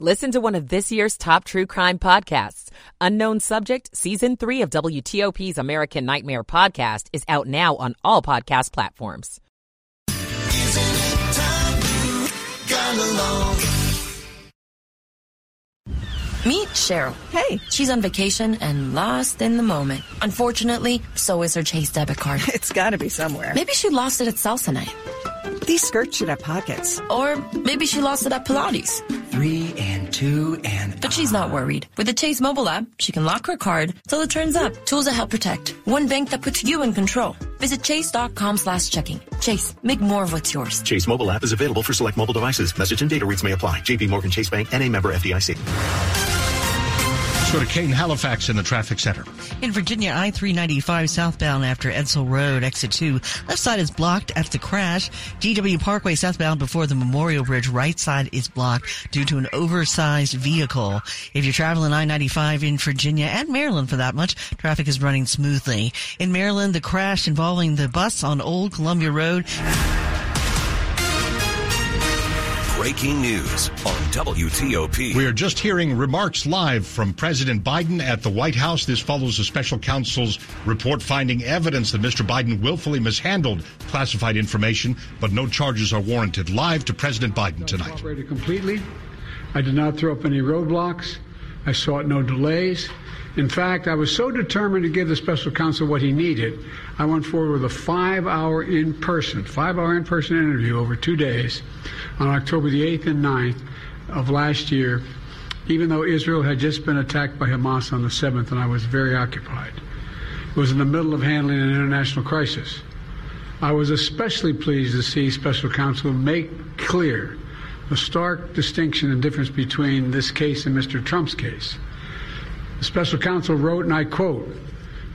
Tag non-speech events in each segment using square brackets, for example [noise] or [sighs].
Listen to one of this year's top true crime podcasts. Unknown Subject, Season 3 of WTOP's American Nightmare podcast is out now on all podcast platforms. Meet Cheryl. Hey. She's on vacation and lost in the moment. Unfortunately, so is her Chase debit card. [laughs] It's gotta be somewhere. Maybe she lost it at salsa night. These skirts should have pockets. Or maybe she lost it at Pilates. Three and two and. But she's not worried. With the Chase mobile app, she can lock her card till it turns up. Tools that help protect. One bank that puts you in control. Visit chase.com slash checking. Chase, make more of what's yours. Chase mobile app is available for select mobile devices. Message and data rates may apply. JP Morgan Chase Bank and a member FDIC. Let's go to Kane Halifax in the traffic center. In Virginia, I 395 southbound after Edsall Road, exit 2. Left side is blocked after the crash. GW Parkway southbound before the Memorial Bridge, right side is blocked due to an oversized vehicle. If you're traveling I 95 in Virginia and Maryland for that much, traffic is running smoothly. In Maryland, the crash involving the bus on Old Columbia Road. Breaking news on WTOP. We are just hearing remarks live from President Biden at the White House. This follows the special counsel's report finding evidence that Mr. Biden willfully mishandled classified information, but no charges are warranted. Live to President Biden tonight. Operated completely. I did not throw up any roadblocks. I sought no delays. In fact, I was so determined to give the special counsel what he needed, I went forward with a five hour in person, five hour in person interview over two days on October the 8th and 9th of last year, even though Israel had just been attacked by Hamas on the 7th and I was very occupied. It was in the middle of handling an international crisis. I was especially pleased to see special counsel make clear the stark distinction and difference between this case and Mr. Trump's case. The special counsel wrote, and I quote,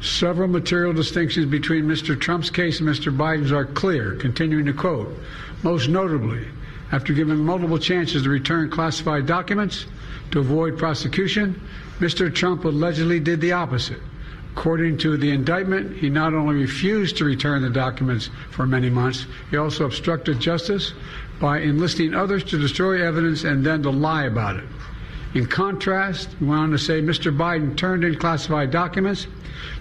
Several material distinctions between Mr. Trump's case and Mr. Biden's are clear. Continuing to quote, most notably, after given multiple chances to return classified documents to avoid prosecution, Mr. Trump allegedly did the opposite. According to the indictment, he not only refused to return the documents for many months, he also obstructed justice by enlisting others to destroy evidence and then to lie about it. In contrast, he went on to say Mr. Biden turned in classified documents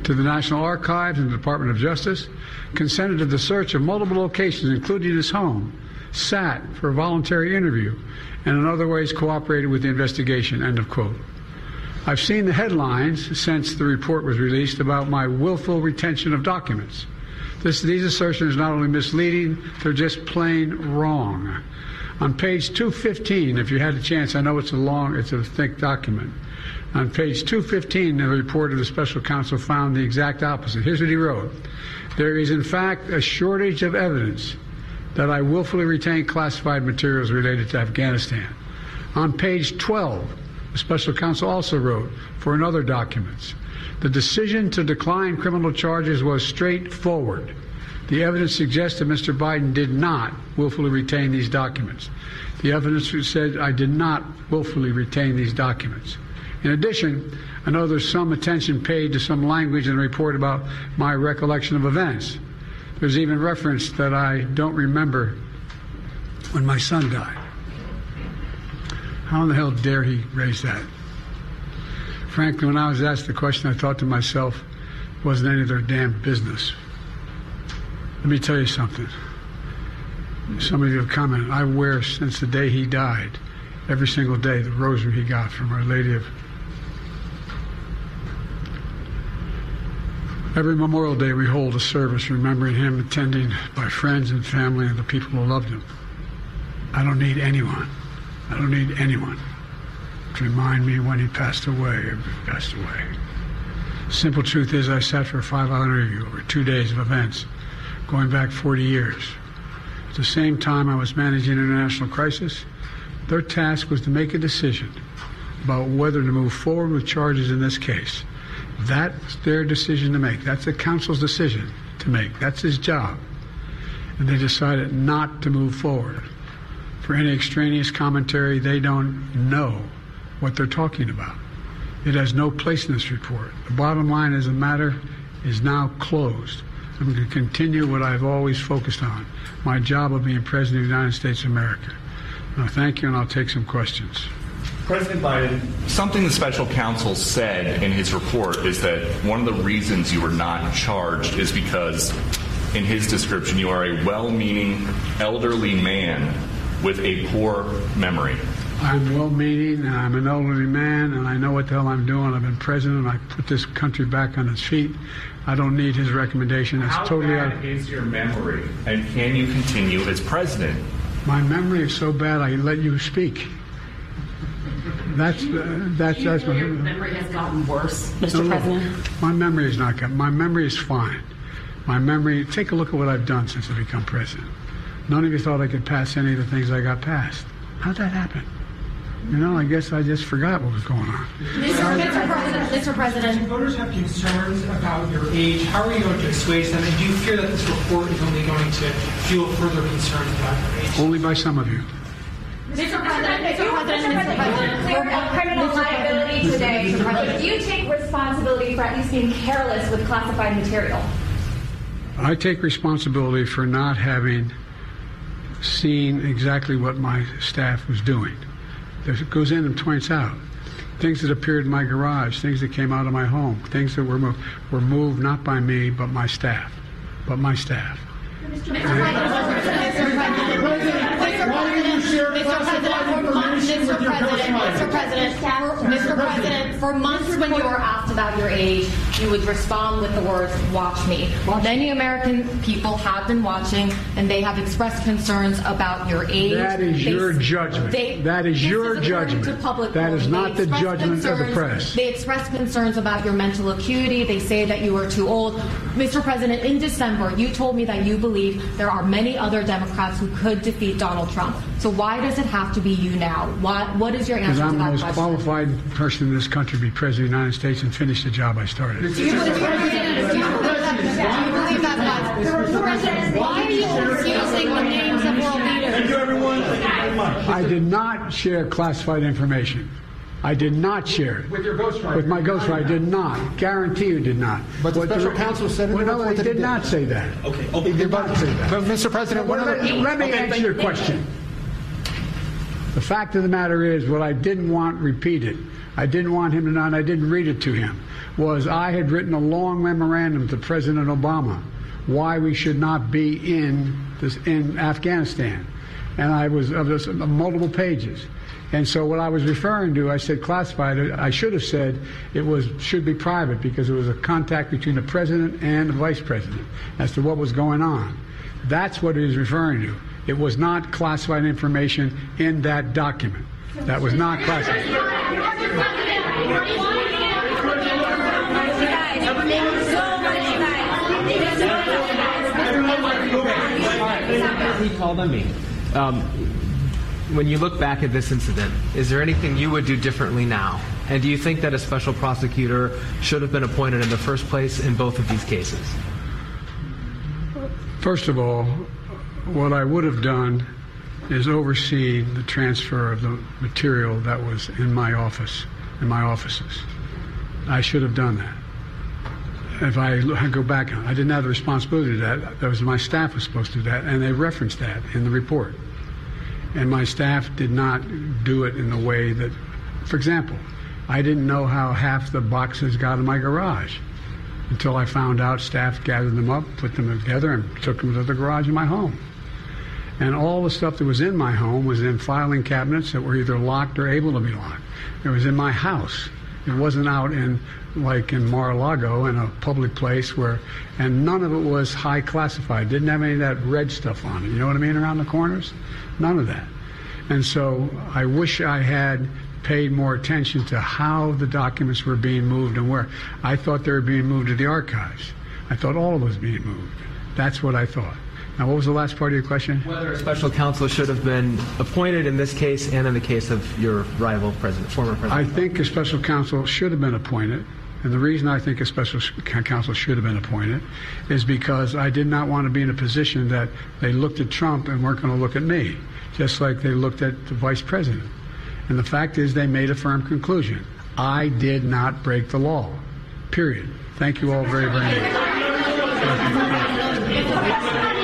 to the National Archives and the Department of Justice, consented to the search of multiple locations, including his home, sat for a voluntary interview, and in other ways cooperated with the investigation. End of quote. I've seen the headlines since the report was released about my willful retention of documents. This, these assertions are not only misleading, they're just plain wrong. On page 215, if you had a chance, I know it's a long, it's a thick document. On page 215, the report of the special counsel found the exact opposite. Here's what he wrote. There is, in fact, a shortage of evidence that I willfully retained classified materials related to Afghanistan. On page 12, the special counsel also wrote for another documents. The decision to decline criminal charges was straightforward. The evidence suggests that Mr. Biden did not willfully retain these documents. The evidence said I did not willfully retain these documents. In addition, I know there's some attention paid to some language in the report about my recollection of events. There's even reference that I don't remember when my son died. How in the hell dare he raise that? Frankly, when I was asked the question, I thought to myself, it wasn't any of their damn business. Let me tell you something. Some of you have commented, I wear since the day he died, every single day, the rosary he got from Our Lady of. Every Memorial Day, we hold a service remembering him, attending by friends and family and the people who loved him. I don't need anyone. I don't need anyone to remind me when he passed away or passed away. Simple truth is, I sat for five hour interview over two days of events going back 40 years. At the same time, I was managing international crisis. Their task was to make a decision about whether to move forward with charges in this case. That's their decision to make. That's the counsel's decision to make. That's his job. And they decided not to move forward. For any extraneous commentary, they don't know what they're talking about. It has no place in this report. The bottom line is the matter is now closed. I'm going to continue what I've always focused on my job of being President of the United States of America. Now, thank you, and I'll take some questions. President Biden, something the special counsel said in his report is that one of the reasons you were not charged is because, in his description, you are a well meaning elderly man with a poor memory. I'm well meaning and I'm an elderly man and I know what the hell I'm doing. I've been president. and I put this country back on its feet. I don't need his recommendation. It's How totally bad out. is your memory, and can you continue as president? My memory is so bad I let you speak. That's uh, that's that's my Your memory has gotten worse, Mr. No, no. President. My memory is not good. My memory is fine. My memory. Take a look at what I've done since I become president. None of you thought I could pass any of the things I got passed. How'd that happen? You know, I guess I just forgot what was going on. Mr. Mr. President, Mr. President. Voters have concerns about your age. How are you going to assuage them? And do you fear that this report is only going to fuel further concerns about your age? Only by some of you. Mr. President, Mr. President, Mr. President. Clear up criminal Mr. liability Mr. today. Mr. President. Do you take responsibility for at least being careless with classified material? I take responsibility for not having seen exactly what my staff was doing. It goes in and points out things that appeared in my garage, things that came out of my home, things that were moved, were moved not by me but my staff, but my staff. Mr. President, Mr. President, for months when you were asked about your age, you would respond with the words, watch me. Well, many American people have been watching and they have expressed concerns about your age. That is They- your judgment. they- That is your according judgment. to public That is not the judgment of the press. They express concerns about your mental acuity. They say that you are too old. Mr. President, in December, you told me that you believe there are many other Democrats who could defeat Donald Trump. So why does it have to be you now? Why, what is your answer to I'm the most question? qualified person in this country to be president of the United States and finish the job I started. Do you believe that? Do you believe that? Mr. President, why are you confusing the names of world leaders? Thank you, everyone. I did not share classified information. I did not share it. With your ghostwriter. With my ghostwriter, I did not. Guarantee you did not. But the What special counsel said in well, the no, report they did did. not say that. Okay, He did not say that. But, Mr. President, one Well, of let, let me Okay, answer your question. The fact of the matter is, what I didn't want repeated, I didn't want him to know, and I didn't read it to him, was I had written a long memorandum to President Obama why we should not be in this in Afghanistan, and I was of this multiple pages. And so what I was referring to, I said classified. I should have said it was should be private because it was a contact between the president and the vice president as to what was going on. That's what he was referring to. It was not classified information in that document. That was not classified. He called on me. Um, when you look back at this incident, is there anything you would do differently now? And do you think that a special prosecutor should have been appointed in the first place in both of these cases? First of all, what I would have done is overseen the transfer of the material that was in my office, in my offices. I should have done that. If I go back, I didn't have the responsibility to that. That was my staff was supposed to do that, and they referenced that in the report. And my staff did not do it in the way that, for example, I didn't know how half the boxes got in my garage until I found out staff gathered them up, put them together, and took them to the garage in my home. And all the stuff that was in my home was in filing cabinets that were either locked or able to be locked. It was in my house. It wasn't out in, like in Mar-a-Lago, in a public place where, and none of it was high classified. Didn't have any of that red stuff on it. You know what I mean? Around the corners? None of that. And so I wish I had paid more attention to how the documents were being moved and where. I thought they were being moved to the archives. I thought all of it was being moved. That's what I thought. Now, what was the last part of your question? Whether a special counsel should have been appointed in this case and in the case of your rival president, former president. I think a special counsel should have been appointed. And the reason I think a special counsel should have been appointed is because I did not want to be in a position that they looked at Trump and weren't going to look at me, just like they looked at the vice president. And the fact is, they made a firm conclusion. I did not break the law. Period. Thank you all very, very much. [laughs]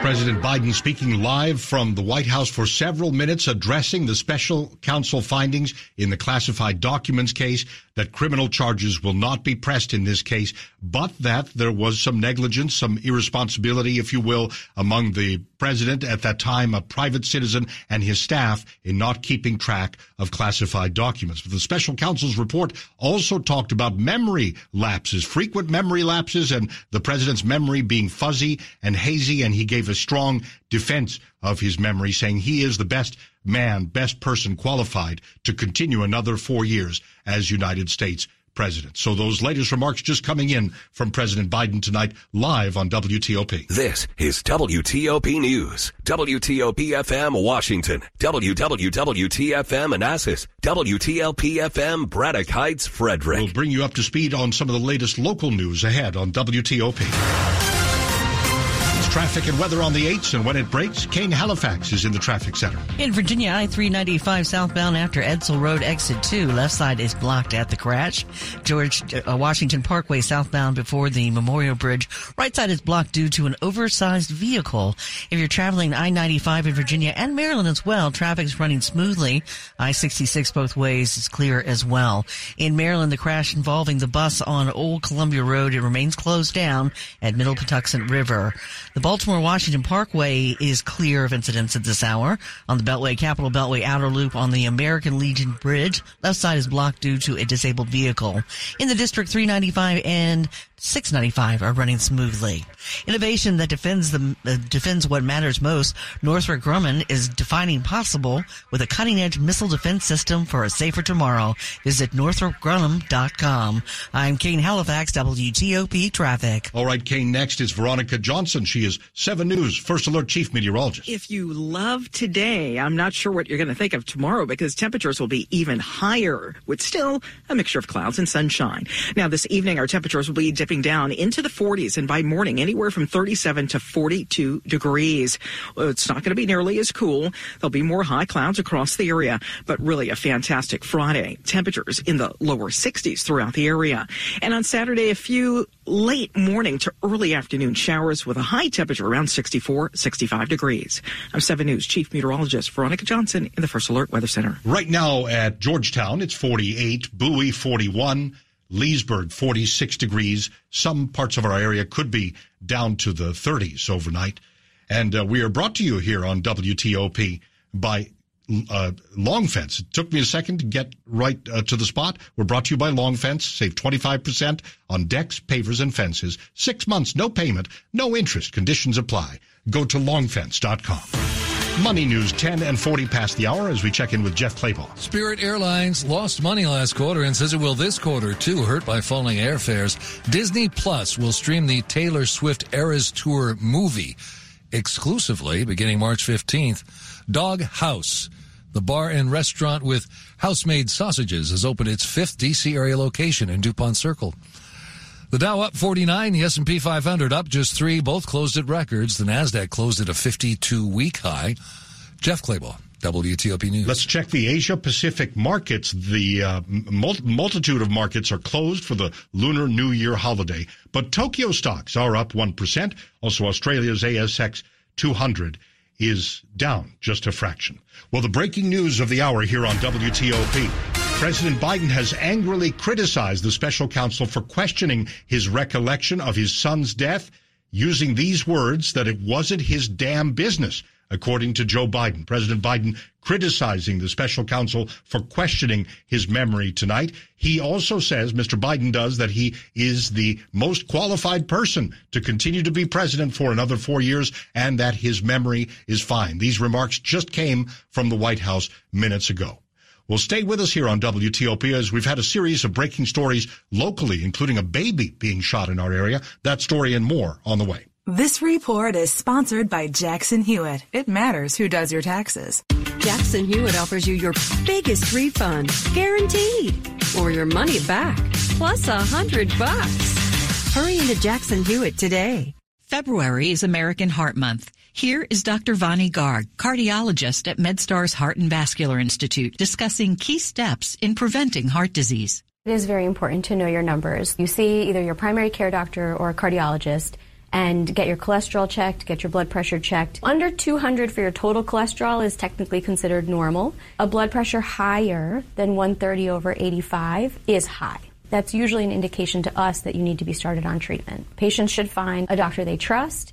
President Biden speaking live from the White House for several minutes, addressing the special counsel findings in the classified documents case that criminal charges will not be pressed in this case, but that there was some negligence, some irresponsibility, if you will, among the president at that time, a private citizen and his staff in not keeping track of classified documents. But the special counsel's report also talked about memory lapses, frequent memory lapses and the president's memory being fuzzy and hazy. And he gave a strong defense of his memory, saying he is the best man, best person qualified to continue another four years as United States president. So those latest remarks just coming in from President Biden tonight live on WTOP. This is WTOP News. WTOP FM Washington. WWWTFM Manassas. WTLP FM Braddock Heights Frederick. We'll bring you up to speed on some of the latest local news ahead on WTOP. Traffic and weather on the 8s and when it breaks, Kane Halifax is in the traffic center. In Virginia, I-395 southbound after Edsall Road exit 2, left side is blocked at the crash. George uh, Washington Parkway southbound before the Memorial Bridge, right side is blocked due to an oversized vehicle. If you're traveling I-95 in Virginia and Maryland as well, traffic is running smoothly. I-66 both ways is clear as well. In Maryland, the crash involving the bus on Old Columbia Road, it remains closed down at Middle Patuxent River. The Baltimore Washington Parkway is clear of incidents at this hour. On the Beltway, Capital Beltway Outer Loop on the American Legion Bridge, left side is blocked due to a disabled vehicle. In the District 395 and 695 are running smoothly. Innovation that defends the uh, defends what matters most. Northrop Grumman is defining possible with a cutting edge missile defense system for a safer tomorrow. Visit northropgrumman.com. I'm Kane Halifax, WTOP Traffic. All right, Kane. Next is Veronica Johnson. She is Seven News First Alert Chief Meteorologist. If you love today, I'm not sure what you're going to think of tomorrow because temperatures will be even higher with still a mixture of clouds and sunshine. Now, this evening, our temperatures will be dipping down into the 40s and by morning anywhere from 37 to 42 degrees. It's not going to be nearly as cool. There'll be more high clouds across the area, but really a fantastic Friday. Temperatures in the lower 60s throughout the area. And on Saturday, a few late morning to early afternoon showers with a high temperature around 64, 65 degrees. I'm 7 News Chief Meteorologist Veronica Johnson in the First Alert Weather Center. Right now at Georgetown, it's 48, Bowie 41, Leesburg 46 degrees. Some parts of our area could be down to the 30s overnight. And uh, we are brought to you here on WTOP by uh, Long Fence. It took me a second to get right uh, to the spot. We're brought to you by Long Fence. Save 25% on decks, pavers, and fences. Six months, no payment, no interest. Conditions apply. Go to longfence.com. Money news 10 and 40 past the hour as we check in with Jeff Clabaugh. Spirit Airlines lost money last quarter and says it will this quarter too, hurt by falling airfares. Disney Plus will stream the Taylor Swift Eras Tour movie exclusively beginning March 15th. Dog Haus, the bar and restaurant with house-made sausages, has opened its fifth DC area location in DuPont Circle. The Dow up 49, the S&P 500 up just three, both closed at records. The Nasdaq closed at a 52-week high. Jeff Clabaugh. WTOP News. Let's check the Asia Pacific markets. The uh, mul- multitude of markets are closed for the Lunar New Year holiday, but Tokyo stocks are up 1%. Also, Australia's ASX 200 is down just a fraction. Well, the breaking news of the hour here on WTOP. President Biden has angrily criticized the special counsel for questioning his recollection of his son's death using these words that it wasn't his damn business according to Joe Biden. President Biden criticizing the special counsel for questioning his memory tonight. He also says, Mr. Biden does, that he is the most qualified person to continue to be president for another four years and that his memory is fine. These remarks just came from the White House minutes ago. Well, stay with us here on WTOP as we've had a series of breaking stories locally, including a baby being shot in our area. That story and more on the way. This report is sponsored by Jackson Hewitt. It matters who does your taxes. Jackson Hewitt offers you your biggest refund, guaranteed, or your money back, plus a hundred bucks. Hurry into Jackson Hewitt today. February is American Heart Month. Here is Dr. Vani Garg, cardiologist at MedStar's Heart and Vascular Institute, discussing key steps in preventing heart disease. It is very important to know your numbers. You see either your primary care doctor or a cardiologist and get your cholesterol checked, get your blood pressure checked. Under 200 for your total cholesterol is technically considered normal. A blood pressure higher than 130 over 85 is high. That's usually an indication to us that you need to be started on treatment. Patients should find a doctor they trust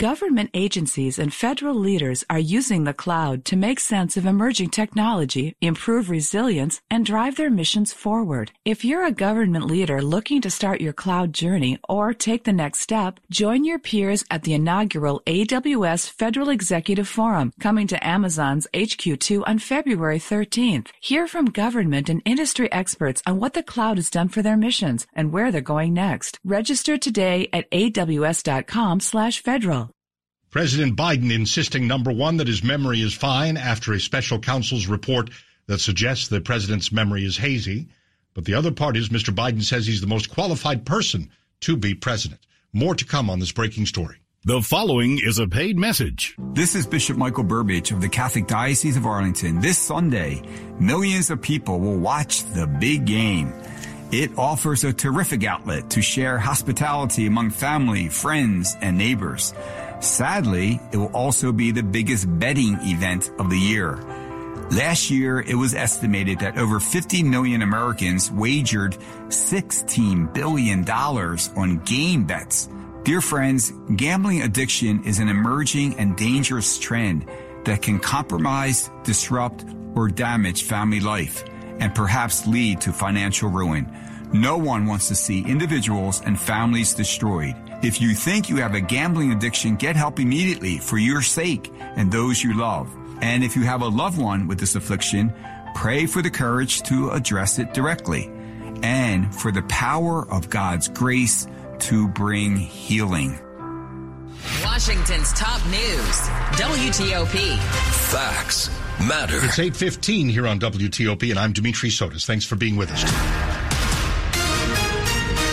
Government agencies and federal leaders are using the cloud to make sense of emerging technology, improve resilience, and drive their missions forward. If you're a government leader looking to start your cloud journey or take the next step, join your peers at the inaugural AWS Federal Executive Forum coming to Amazon's HQ2 on February 13th. Hear from government and industry experts on what the cloud has done for their missions and where they're going next. Register today at aws.com/federal. President Biden insisting, number one, that his memory is fine after a special counsel's report that suggests the president's memory is hazy. But the other part is Mr. Biden says he's the most qualified person to be president. More to come on this breaking story. The following is a paid message. This is Bishop Michael Burbidge of the Catholic Diocese of Arlington. This Sunday, millions of people will watch the big game. It offers a terrific outlet to share hospitality among family, friends, and neighbors. Sadly, it will also be the biggest betting event of the year. Last year, it was estimated that over 50 million Americans wagered $16 billion on game bets. Dear friends, gambling addiction is an emerging and dangerous trend that can compromise, disrupt, or damage family life and perhaps lead to financial ruin. No one wants to see individuals and families destroyed. If you think you have a gambling addiction, get help immediately for your sake and those you love. And if you have a loved one with this affliction, pray for the courage to address it directly and for the power of God's grace to bring healing. Washington's top news, WTOP. Facts matter. It's 8:15 here on WTOP and I'm Dimitri Sotis. Thanks for being with us.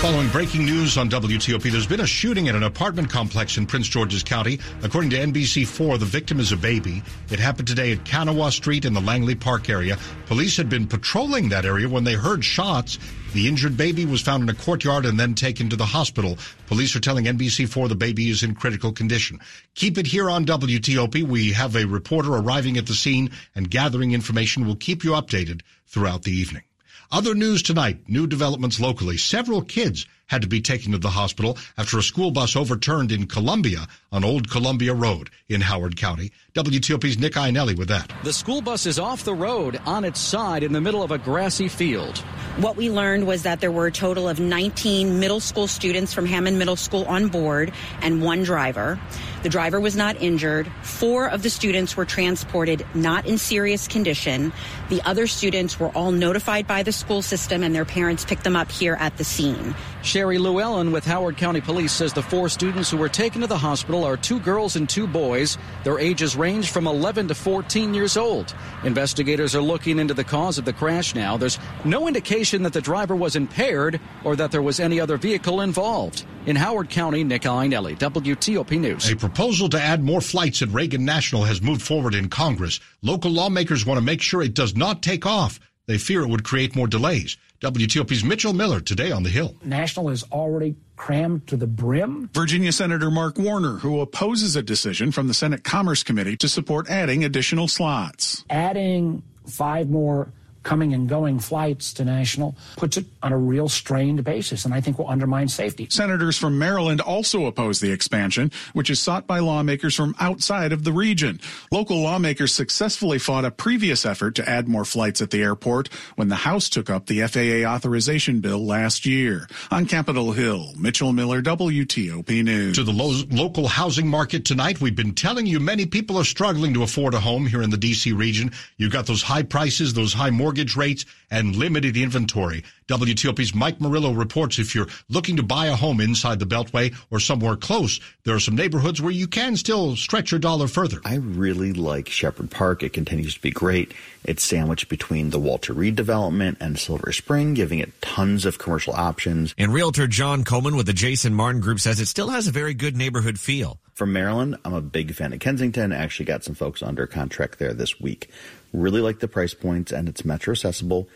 Following breaking news on WTOP, there's been a shooting at an apartment complex in Prince George's County. According to NBC4, the victim is a baby. It happened today at Kanawha Street in the Langley Park area. Police had been patrolling that area when they heard shots. The injured baby was found in a courtyard and then taken to the hospital. Police are telling NBC4 the baby is in critical condition. Keep it here on WTOP. We have a reporter arriving at the scene and gathering information. We'll keep you updated throughout the evening. Other news tonight, new developments locally. Several kids had to be taken to the hospital after a school bus overturned in Columbia on Old Columbia Road in Howard County. WTOP's Nick Iannelli with that. The school bus is off the road on its side in the middle of a grassy field. What we learned was that there were a total of 19 middle school students from Hammond Middle School on board and one driver. The driver was not injured. Four of the students were transported not in serious condition. The other students were all notified by the school system and their parents picked them up here at the scene. Sherry Llewellyn with Howard County Police says the four students who were taken to the hospital are two girls and two boys. Their ages range from 11 to 14 years old. Investigators are looking into the cause of the crash now. There's no indication that the driver was impaired or that there was any other vehicle involved. In Howard County, Nick Iannelli, WTOP News. A proposal to add more flights at Reagan National has moved forward in Congress. Local lawmakers want to make sure it does not take off. They fear it would create more delays. WTOP's Mitchell Miller today on the Hill. National is already crammed to the brim. Virginia Senator Mark Warner, who opposes a decision from the Senate Commerce Committee to support adding additional slots. Adding five more coming and going flights to national puts it on a real strained basis and I think will undermine safety. Senators from Maryland also oppose the expansion, which is sought by lawmakers from outside of the region. Local lawmakers successfully fought a previous effort to add more flights at the airport when the House took up the FAA authorization bill last year. On Capitol Hill, Mitchell Miller, WTOP News. To the lo- local housing market tonight, we've been telling you many people are struggling to afford a home here in the D.C. region. You've got those high prices, those high mortgage mortgage rates and limited inventory. WTOP's Mike Murillo reports if you're looking to buy a home inside the Beltway or somewhere close, there are some neighborhoods where you can still stretch your dollar further. I really like Shepherd Park. It continues to be great. It's sandwiched between the Walter Reed development and Silver Spring, giving it tons of commercial options. And realtor John Coleman with the Jason Martin Group says it still has a very good neighborhood feel. From Maryland, I'm a big fan of Kensington. I actually got some folks under contract there this week. Really like the price points and it's metro accessible.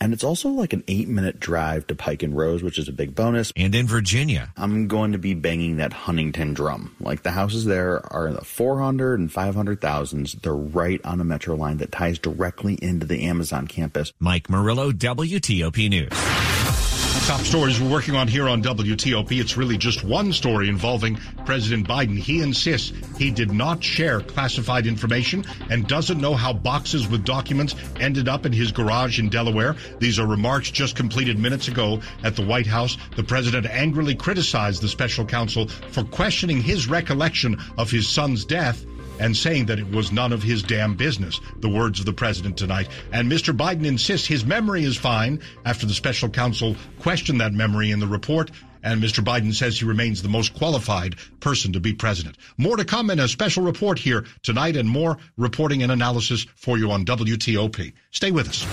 And it's also like an eight minute drive to Pike and Rose, which is a big bonus. And in Virginia, I'm going to be banging that Huntington drum. Like the houses there are in the 400 and 500,000s. They're right on a metro line that ties directly into the Amazon campus. Mike Murillo, WTOP News. Top stories we're working on here on WTOP. It's really just one story involving President Biden. He insists he did not share classified information and doesn't know how boxes with documents ended up in his garage in Delaware. These are remarks just completed minutes ago at the White House. The president angrily criticized the special counsel for questioning his recollection of his son's death and saying that it was none of his damn business, the words of the president tonight. And Mr. Biden insists his memory is fine after the special counsel questioned that memory in the report. And Mr. Biden says he remains the most qualified person to be president. More to come in a special report here tonight and more reporting and analysis for you on WTOP. Stay with us.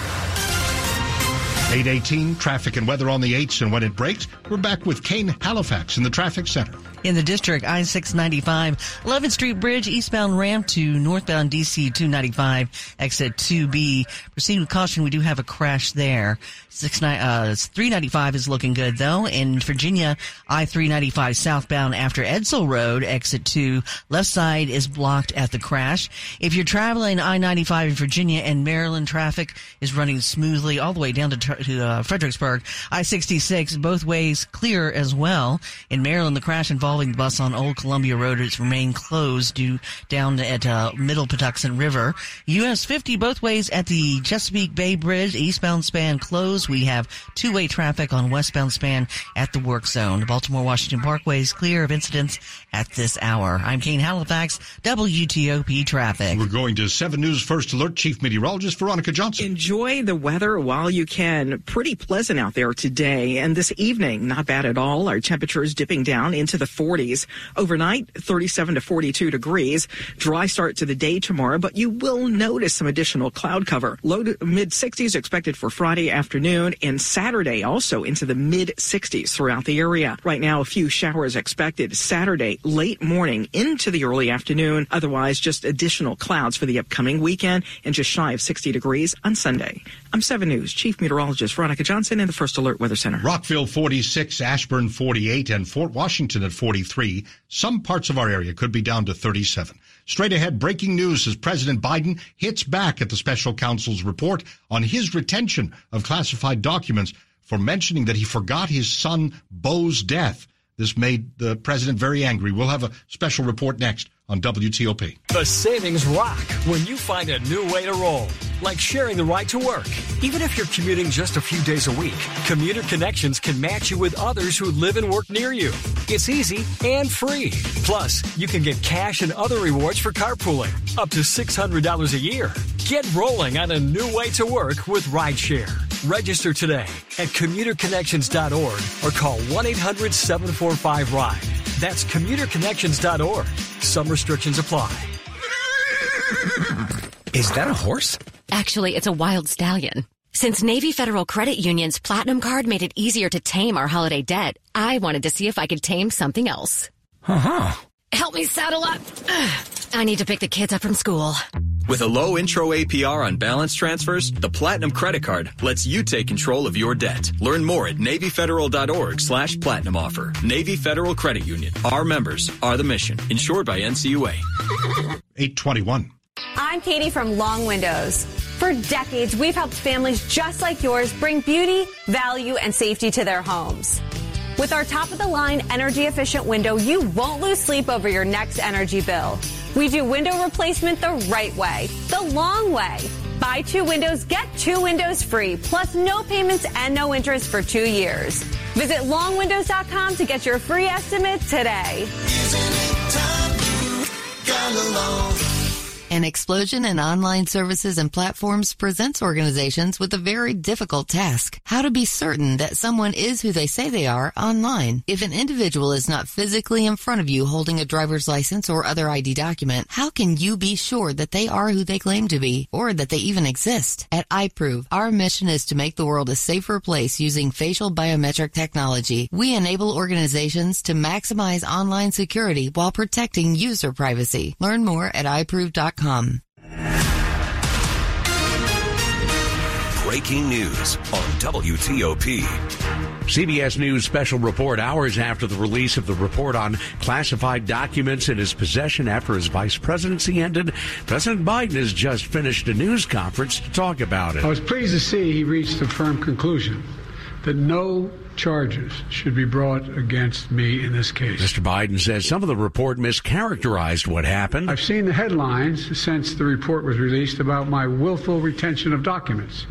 818, traffic and weather on the 8s, and when it breaks, we're back with Kane Halifax in the traffic center. In the district, I-695, 11th Street Bridge, eastbound ramp to northbound DC 295, exit 2B. Proceed with caution, we do have a crash there. Six, uh, 395 is looking good though. In Virginia, I-395 southbound after Edsall Road, exit 2, left side is blocked at the crash. If you're traveling I-95 in Virginia and Maryland, traffic is running smoothly all the way down to, to uh, Fredericksburg. I-66, both ways clear as well. In Maryland, the crash involving the bus on Old Columbia Road has remained closed due down at uh, Middle Patuxent River. US 50 both ways at the Chesapeake Bay Bridge, eastbound span closed. We have two-way traffic on westbound span at the work zone. The Baltimore Washington Parkway is clear of incidents at this hour. I'm Kane Halifax, WTOP traffic. We're going to 7 News First Alert Chief Meteorologist Veronica Johnson. Enjoy the weather while you can. Pretty pleasant out there today and this evening. Not bad at all. Our temperatures dipping down into the 40s. Overnight, 37 to 42 degrees. Dry start to the day tomorrow, but you will notice some additional cloud cover. Low to mid 60s expected for Friday afternoon and Saturday also into the mid 60s throughout the area. Right now, a few showers expected Saturday, late morning into the early afternoon. Otherwise, just additional clouds for the upcoming weekend and just shy of 60 degrees on Sunday. I'm 7 News Chief Meteorologist Veronica Johnson in the First Alert Weather Center. Rockville 46, Ashburn 48, and Fort Washington at 40. 43. Some parts of our area could be down to 37. Straight ahead, breaking news as President Biden hits back at the special counsel's report on his retention of classified documents for mentioning that he forgot his son Beau's death. This made the president very angry. We'll have a special report next on WTOP. The savings rock when you find a new way to roll, like sharing the ride to work. Even if you're commuting just a few days a week, Commuter Connections can match you with others who live and work near you. It's easy and free. Plus, you can get cash and other rewards for carpooling, up to $600 a year. Get rolling on a new way to work with rideshare. Register today at commuterconnections.org or call 1 800 745 RIDE. That's commuterconnections.org. Some restrictions apply. Is that a horse? Actually, it's a wild stallion. Since Navy Federal Credit Union's Platinum Card made it easier to tame our holiday debt, I wanted to see if I could tame something else. Uh-huh. Help me saddle up. [sighs] I need to pick the kids up from school. With a low intro APR on balance transfers, the Platinum Credit Card lets you take control of your debt. Learn more at NavyFederal.org slash Platinum Offer. Navy Federal Credit Union. Our members are the mission. Insured by NCUA. 821. I'm Katie from Long Windows. For decades, we've helped families just like yours bring beauty, value, and safety to their homes. With our top of the line energy efficient window, you won't lose sleep over your next energy bill. We do window replacement the right way, the long way. Buy two windows, get two windows free, plus no payments and no interest for two years. Visit longwindows.com to get your free estimate today. An explosion in online services and platforms presents organizations with a very difficult task. How to be certain that someone is who they say they are online. If an individual is not physically in front of you holding a driver's license or other ID document, how can you be sure that they are who they claim to be or that they even exist? At iProov, our mission is to make the world a safer place using facial biometric technology. We enable organizations to maximize online security while protecting user privacy. Learn more at iProov.com. Breaking news on WTOP. CBS News special report hours after the release of the report on classified documents in his possession after his vice presidency ended. President Biden has just finished a news conference to talk about it. I was pleased to see he reached a firm conclusion that no charges should be brought against me in this case. Mr. Biden says some of the report mischaracterized what happened. I've seen the headlines since the report was released about my willful retention of documents.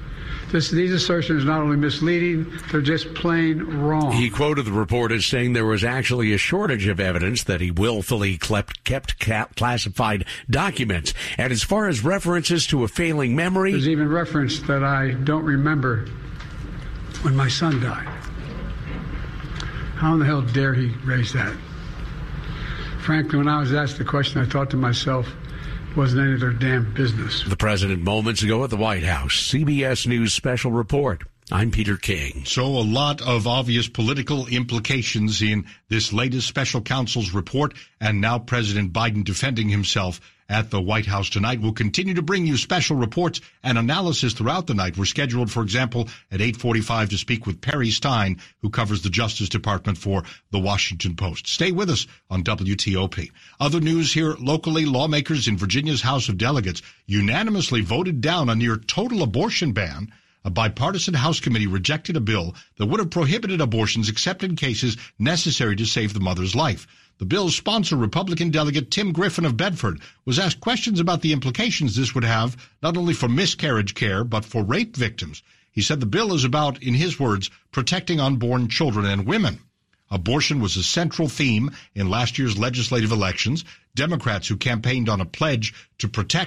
This, these assertions are not only misleading, they're just plain wrong. He quoted the report as saying there was actually a shortage of evidence that he willfully kept, kept classified documents. And as far as references to a failing memory, there's even reference that I don't remember when my son died. How in the hell dare he raise that? Frankly, when I was asked the question, I thought to myself, wasn't any of their damn business. The president moments ago at the White House. CBS News special report. I'm Peter King. So a lot of obvious political implications in this latest special counsel's report and now President Biden defending himself at the White House tonight. We'll continue to bring you special reports and analysis throughout the night. We're scheduled, for example, at 845 to speak with Perry Stein, who covers the Justice Department for the Washington Post. Stay with us on WTOP. Other news here locally, lawmakers in Virginia's House of Delegates unanimously voted down a near total abortion ban a bipartisan House committee rejected a bill that would have prohibited abortions except in cases necessary to save the mother's life. The bill's sponsor, Republican delegate Tim Griffin of Bedford, was asked questions about the implications this would have not only for miscarriage care, but for rape victims. He said the bill is about, in his words, protecting unborn children and women. Abortion was a central theme in last year's legislative elections. Democrats who campaigned on a pledge to protect